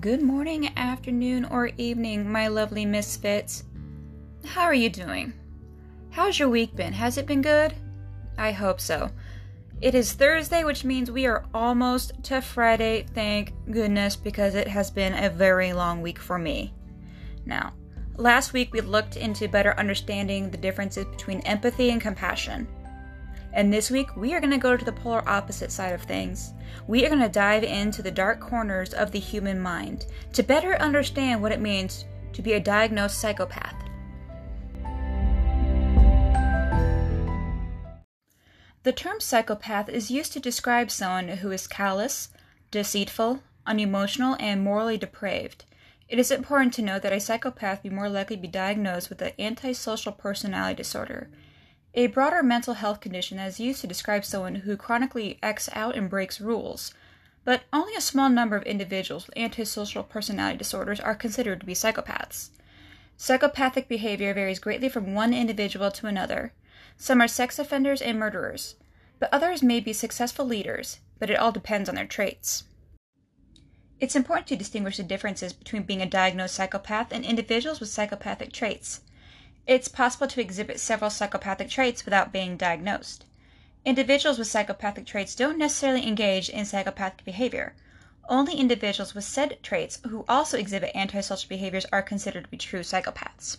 Good morning, afternoon, or evening, my lovely misfits. How are you doing? How's your week been? Has it been good? I hope so. It is Thursday, which means we are almost to Friday, thank goodness, because it has been a very long week for me. Now, last week we looked into better understanding the differences between empathy and compassion. And this week, we are going to go to the polar opposite side of things. We are going to dive into the dark corners of the human mind to better understand what it means to be a diagnosed psychopath. The term psychopath is used to describe someone who is callous, deceitful, unemotional, and morally depraved. It is important to note that a psychopath be more likely to be diagnosed with an antisocial personality disorder a broader mental health condition that is used to describe someone who chronically acts out and breaks rules, but only a small number of individuals with antisocial personality disorders are considered to be psychopaths. Psychopathic behavior varies greatly from one individual to another. Some are sex offenders and murderers, but others may be successful leaders, but it all depends on their traits. It's important to distinguish the differences between being a diagnosed psychopath and individuals with psychopathic traits. It's possible to exhibit several psychopathic traits without being diagnosed. Individuals with psychopathic traits don't necessarily engage in psychopathic behavior. Only individuals with said traits who also exhibit antisocial behaviors are considered to be true psychopaths.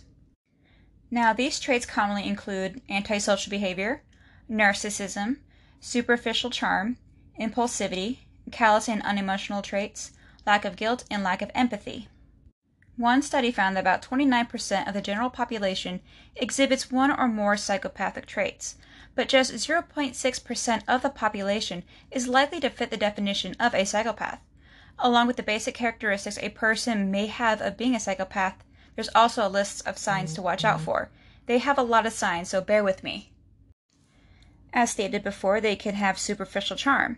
Now, these traits commonly include antisocial behavior, narcissism, superficial charm, impulsivity, callous and unemotional traits, lack of guilt, and lack of empathy. One study found that about 29% of the general population exhibits one or more psychopathic traits, but just 0.6% of the population is likely to fit the definition of a psychopath. Along with the basic characteristics a person may have of being a psychopath, there's also a list of signs to watch out mm-hmm. for. They have a lot of signs, so bear with me. As stated before, they can have superficial charm.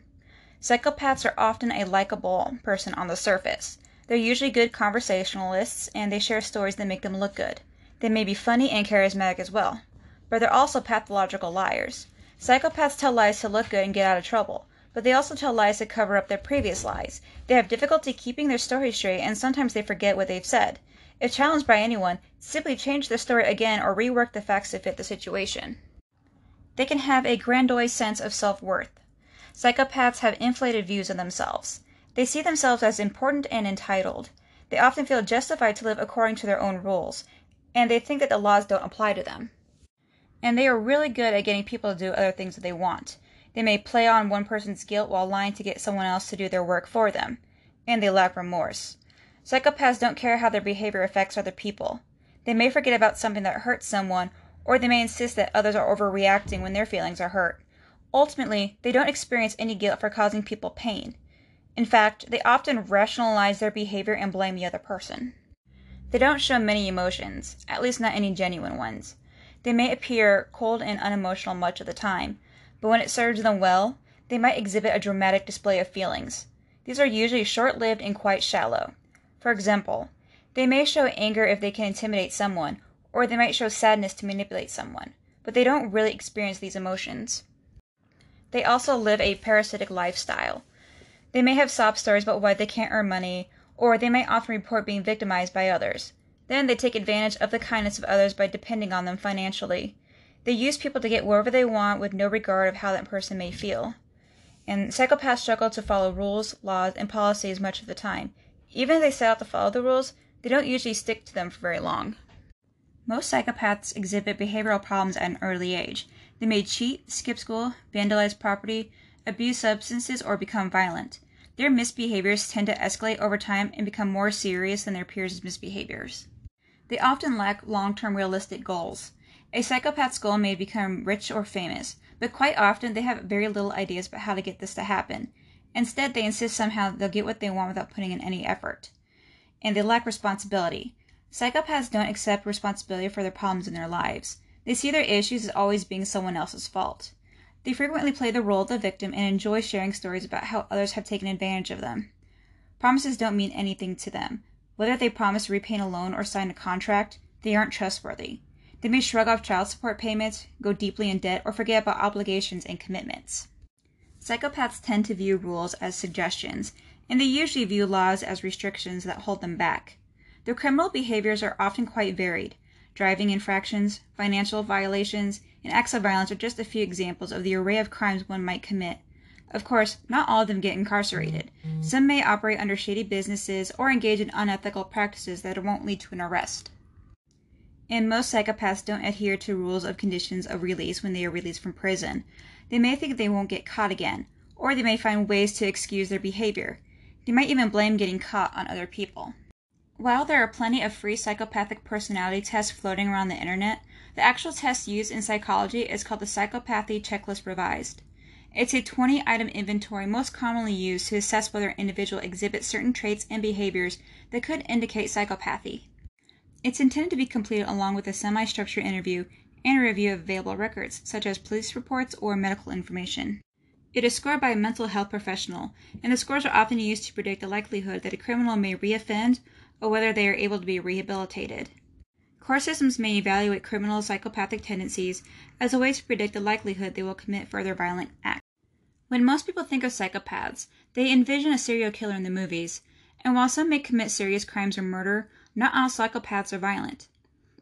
Psychopaths are often a likable person on the surface. They're usually good conversationalists, and they share stories that make them look good. They may be funny and charismatic as well. But they're also pathological liars. Psychopaths tell lies to look good and get out of trouble, but they also tell lies to cover up their previous lies. They have difficulty keeping their story straight, and sometimes they forget what they've said. If challenged by anyone, simply change the story again or rework the facts to fit the situation. They can have a grandiose sense of self worth. Psychopaths have inflated views of themselves. They see themselves as important and entitled. They often feel justified to live according to their own rules, and they think that the laws don't apply to them. And they are really good at getting people to do other things that they want. They may play on one person's guilt while lying to get someone else to do their work for them. And they lack remorse. Psychopaths don't care how their behavior affects other people. They may forget about something that hurts someone, or they may insist that others are overreacting when their feelings are hurt. Ultimately, they don't experience any guilt for causing people pain. In fact, they often rationalize their behavior and blame the other person. They don't show many emotions, at least not any genuine ones. They may appear cold and unemotional much of the time, but when it serves them well, they might exhibit a dramatic display of feelings. These are usually short lived and quite shallow. For example, they may show anger if they can intimidate someone, or they might show sadness to manipulate someone, but they don't really experience these emotions. They also live a parasitic lifestyle. They may have sob stories about why they can't earn money, or they may often report being victimized by others. Then they take advantage of the kindness of others by depending on them financially. They use people to get wherever they want with no regard of how that person may feel. And psychopaths struggle to follow rules, laws, and policies much of the time. Even if they set out to follow the rules, they don't usually stick to them for very long. Most psychopaths exhibit behavioral problems at an early age. They may cheat, skip school, vandalize property, abuse substances, or become violent. Their misbehaviors tend to escalate over time and become more serious than their peers' misbehaviors. They often lack long term realistic goals. A psychopath's goal may become rich or famous, but quite often they have very little ideas about how to get this to happen. Instead, they insist somehow they'll get what they want without putting in any effort. And they lack responsibility. Psychopaths don't accept responsibility for their problems in their lives. They see their issues as always being someone else's fault. They frequently play the role of the victim and enjoy sharing stories about how others have taken advantage of them. Promises don't mean anything to them. Whether they promise to repay a loan or sign a contract, they aren't trustworthy. They may shrug off child support payments, go deeply in debt, or forget about obligations and commitments. Psychopaths tend to view rules as suggestions, and they usually view laws as restrictions that hold them back. Their criminal behaviors are often quite varied. Driving infractions, financial violations, and acts of violence are just a few examples of the array of crimes one might commit. Of course, not all of them get incarcerated. Some may operate under shady businesses or engage in unethical practices that won't lead to an arrest. And most psychopaths don't adhere to rules of conditions of release when they are released from prison. They may think they won't get caught again, or they may find ways to excuse their behavior. They might even blame getting caught on other people. While there are plenty of free psychopathic personality tests floating around the internet, the actual test used in psychology is called the Psychopathy Checklist Revised. It's a 20 item inventory most commonly used to assess whether an individual exhibits certain traits and behaviors that could indicate psychopathy. It's intended to be completed along with a semi structured interview and a review of available records, such as police reports or medical information. It is scored by a mental health professional, and the scores are often used to predict the likelihood that a criminal may reoffend or whether they are able to be rehabilitated. Court systems may evaluate criminal psychopathic tendencies as a way to predict the likelihood they will commit further violent acts. When most people think of psychopaths, they envision a serial killer in the movies, and while some may commit serious crimes or murder, not all psychopaths are violent.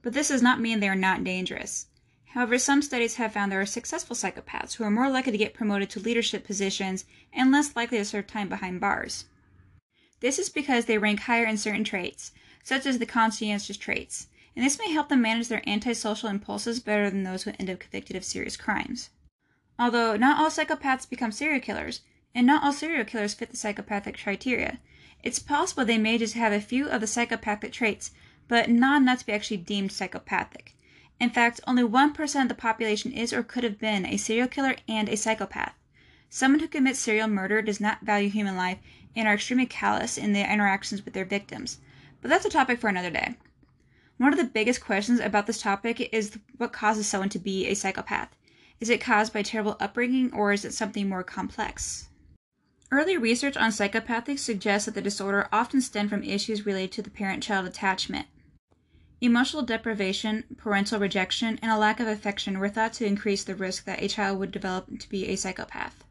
But this does not mean they are not dangerous. However, some studies have found there are successful psychopaths who are more likely to get promoted to leadership positions and less likely to serve time behind bars. This is because they rank higher in certain traits, such as the conscientious traits, and this may help them manage their antisocial impulses better than those who end up convicted of serious crimes. Although not all psychopaths become serial killers, and not all serial killers fit the psychopathic criteria, it's possible they may just have a few of the psychopathic traits, but not enough to be actually deemed psychopathic. In fact, only 1% of the population is or could have been a serial killer and a psychopath. Someone who commits serial murder does not value human life and are extremely callous in their interactions with their victims. But that's a topic for another day. One of the biggest questions about this topic is what causes someone to be a psychopath. Is it caused by terrible upbringing or is it something more complex? Early research on psychopathy suggests that the disorder often stemmed from issues related to the parent child attachment. Emotional deprivation, parental rejection, and a lack of affection were thought to increase the risk that a child would develop to be a psychopath.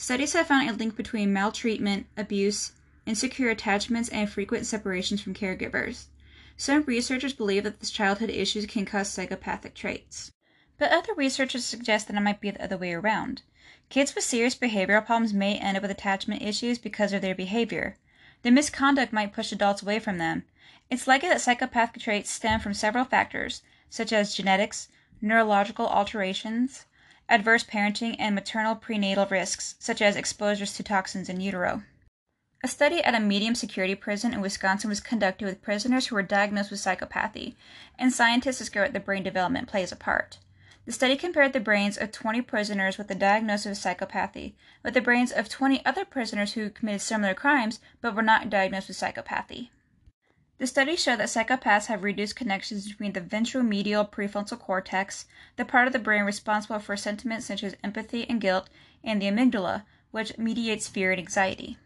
Studies have found a link between maltreatment, abuse, insecure attachments, and frequent separations from caregivers. Some researchers believe that these childhood issues can cause psychopathic traits. But other researchers suggest that it might be the other way around. Kids with serious behavioral problems may end up with attachment issues because of their behavior. Their misconduct might push adults away from them. It's likely that psychopathic traits stem from several factors, such as genetics, neurological alterations, adverse parenting, and maternal prenatal risks, such as exposures to toxins in utero. A study at a medium security prison in Wisconsin was conducted with prisoners who were diagnosed with psychopathy, and scientists discovered that brain development plays a part. The study compared the brains of 20 prisoners with a diagnosis of psychopathy with the brains of 20 other prisoners who committed similar crimes but were not diagnosed with psychopathy. The studies show that psychopaths have reduced connections between the ventromedial prefrontal cortex, the part of the brain responsible for sentiments such as empathy and guilt, and the amygdala, which mediates fear and anxiety.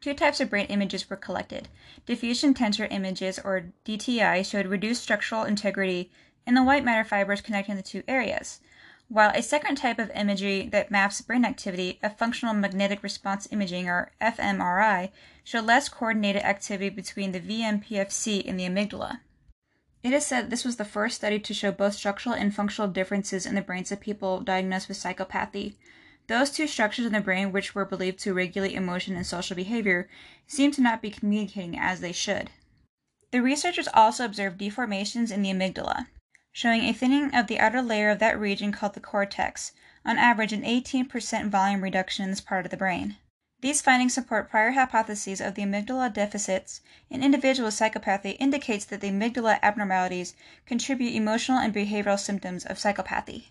Two types of brain images were collected. Diffusion tensor images, or DTI, showed reduced structural integrity in the white matter fibers connecting the two areas, while a second type of imagery that maps brain activity, a functional magnetic response imaging or fMRI, showed less coordinated activity between the VMPFC and the amygdala. It is said this was the first study to show both structural and functional differences in the brains of people diagnosed with psychopathy. Those two structures in the brain, which were believed to regulate emotion and social behavior, seem to not be communicating as they should. The researchers also observed deformations in the amygdala showing a thinning of the outer layer of that region called the cortex, on average an 18% volume reduction in this part of the brain. These findings support prior hypotheses of the amygdala deficits in individuals with psychopathy indicates that the amygdala abnormalities contribute emotional and behavioral symptoms of psychopathy.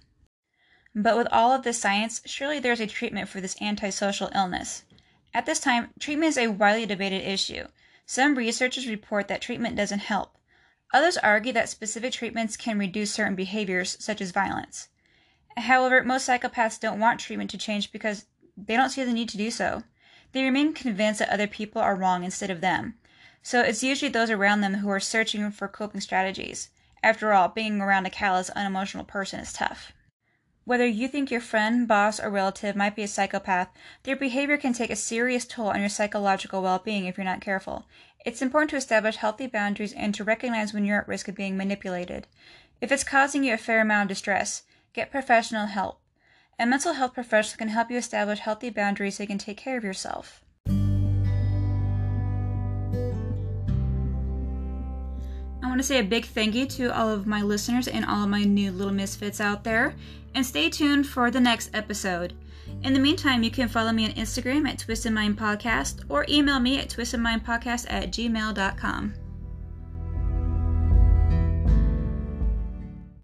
But with all of this science, surely there is a treatment for this antisocial illness. At this time, treatment is a widely debated issue. Some researchers report that treatment doesn't help. Others argue that specific treatments can reduce certain behaviors, such as violence. However, most psychopaths don't want treatment to change because they don't see the need to do so. They remain convinced that other people are wrong instead of them. So it's usually those around them who are searching for coping strategies. After all, being around a callous, unemotional person is tough. Whether you think your friend, boss, or relative might be a psychopath, their behavior can take a serious toll on your psychological well being if you're not careful. It's important to establish healthy boundaries and to recognize when you're at risk of being manipulated. If it's causing you a fair amount of distress, get professional help. A mental health professional can help you establish healthy boundaries so you can take care of yourself. Want to say a big thank you to all of my listeners and all of my new little misfits out there, and stay tuned for the next episode. In the meantime, you can follow me on Instagram at Twisted Mind Podcast or email me at twistedmindpodcast at gmail.com.